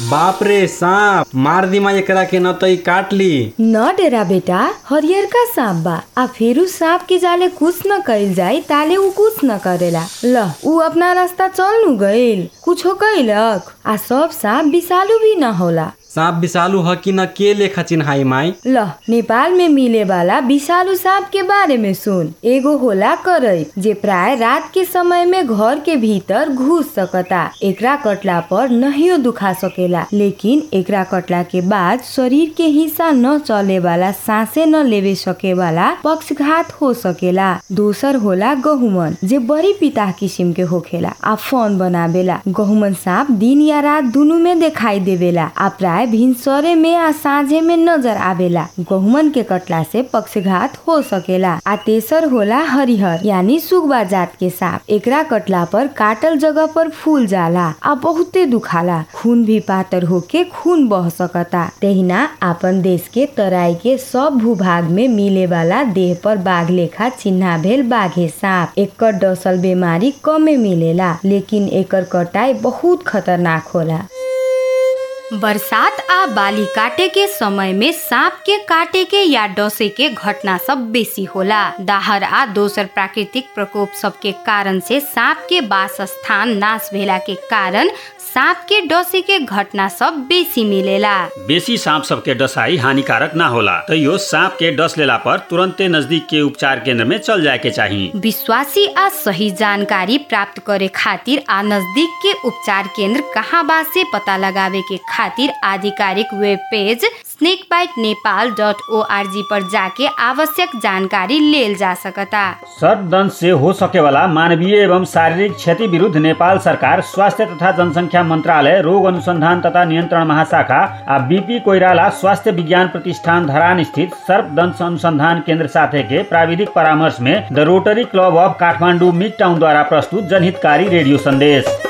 बाप रे सांप मार एकरा के न त ई काट ली न डेरा बेटा हरियर का सांप बा। आ फेरू सांप के जाले कुछ न कइल जाई ताले उ कुछ न करेला। ल उ अपना रास्ता चल नु गइल। कुछो कइलक आ सब सांप विषालु भी न होला। सांप विषालु ह कि न के लेखा चिन्हाई माई? ल नेपाल में मिले वाला विषालु सांप के बारे में सुन। एगो होला करई जे प्राय रात के समय में घर के भीतर घुस सकता। एकरा कटला पर नहियो दुखा सकेला। लेकिन एकरा कटला के बाद शरीर के हिस्सा न चले वाला सांसे न लेवे सके वाला पक्षघात हो सकेला। दोसर होला गहुमन जे बड़ी पिता किसिम के होखेला आ फन बनावेला गहुमन सांप दिन या रात दुनु में दिखाई देवेला आ भिनसरे में आ साँझे में नजर आवेला। गहुमन के कटला से पक्षघात हो सकेला आ तेसर होला हरिहर यानी सुगबा जात के सांप। एकरा कटला पर काटल जगह पर फूल जाला आ बहुते दुखाला। खून भी पातर होके खून बह सकता। तहिना आपन देश के तराई के सब भूभाग में मिले वाला देह पर बाघ लेखा चिन्हा भेल बाघे सांप। एकर डसल बीमारी कमे मिलेला लेकिन एकर कटाई बहुत खतरनाक होला। बरसात आ बाली काटे के समय में सांप के काटे के या डसे के घटना सब बेसी होला। दाहर आ दोसर प्राकृतिक प्रकोप सब के कारण से सांप के वासस्थान नाश भेला के कारण सांप के डसे के घटना सब बेसी मिलेला। बेसी सांप सब के डसाई हानिकारक ना होला तैयो सांप के डस लेला पर तुरंते नज़दीक के उपचार केंद्र में चल जाए के चाहिए विश्वासी आ सही जानकारी प्राप्त करे खातिर आ नज़दीक के उपचार केंद्र कहाँ बा से पता लगावे के खातिर आधिकारिक web page snake bite Nepal dot O पर जाके आवश्यक जानकारी लेल जा सकता। सर्पदंश से हो सके वाला मानवीय एवं शारीरिक क्षति विरुद्ध नेपाल सरकार स्वास्थ्य तथा जनसंख्या मंत्रालय, रोग अनुसंधान तथा नियंत्रण महाशाखा आ बीपी कोइराला स्वास्थ्य विज्ञान प्रतिष्ठान धरान स्थित सर्पदंश अनुसंधान केंद्र साथे के प्राविधिक परामर्श में the Rotary Club of Kathmandu Midtown द्वारा प्रस्तुत जनहितकारी रेडियो संदेश।